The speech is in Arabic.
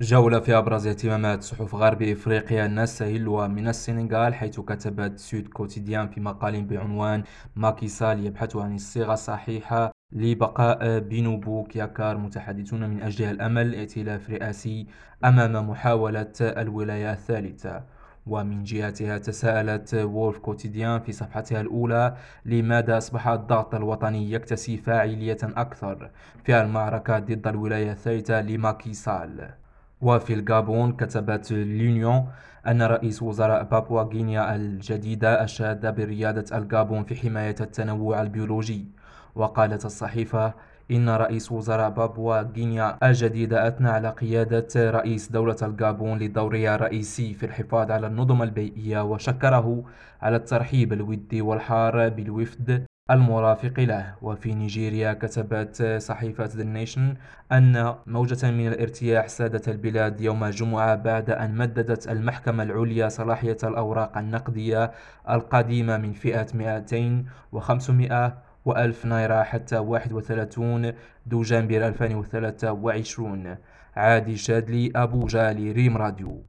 جولة في أبرز اهتمامات صحف غرب إفريقيا نستهل من السنغال حيث كتبت سود كوتيديان في مقال بعنوان ماكي سال يبحث عن الصيغة الصحيحة لبقاء بينو بوك ياكار متحدون من أجل الأمل ائتلاف رئاسي أمام محاولة الولاية الثالثة. ومن جهتها تساءلت وولف كوتيديان في صفحتها الأولى لماذا أصبح الضغط الوطني يكتسي فاعلية أكثر في المعركة ضد الولاية الثالثة لماكي سال. وفي الغابون كتبت ليونيون أن رئيس وزراء بابوا غينيا الجديدة أشاد بريادة الغابون في حماية التنوع البيولوجي. وقالت الصحيفة إن رئيس وزراء بابوا غينيا الجديدة أثنى على قيادة رئيس دولة الغابون لدورها الرئيسي في الحفاظ على النظم البيئية وشكره على الترحيب الودي والحار بالوفد المرافق له. وفي نيجيريا كتبت صحيفة The Nation أن موجة من الارتياح سادت البلاد يوم الجمعة بعد أن مددت المحكمة العليا صلاحية الأوراق النقدية القديمة من فئة 200 و500 وألف نايرة حتى 31 دجنبر 2023 عادي شادلي أبو جالي ريم راديو.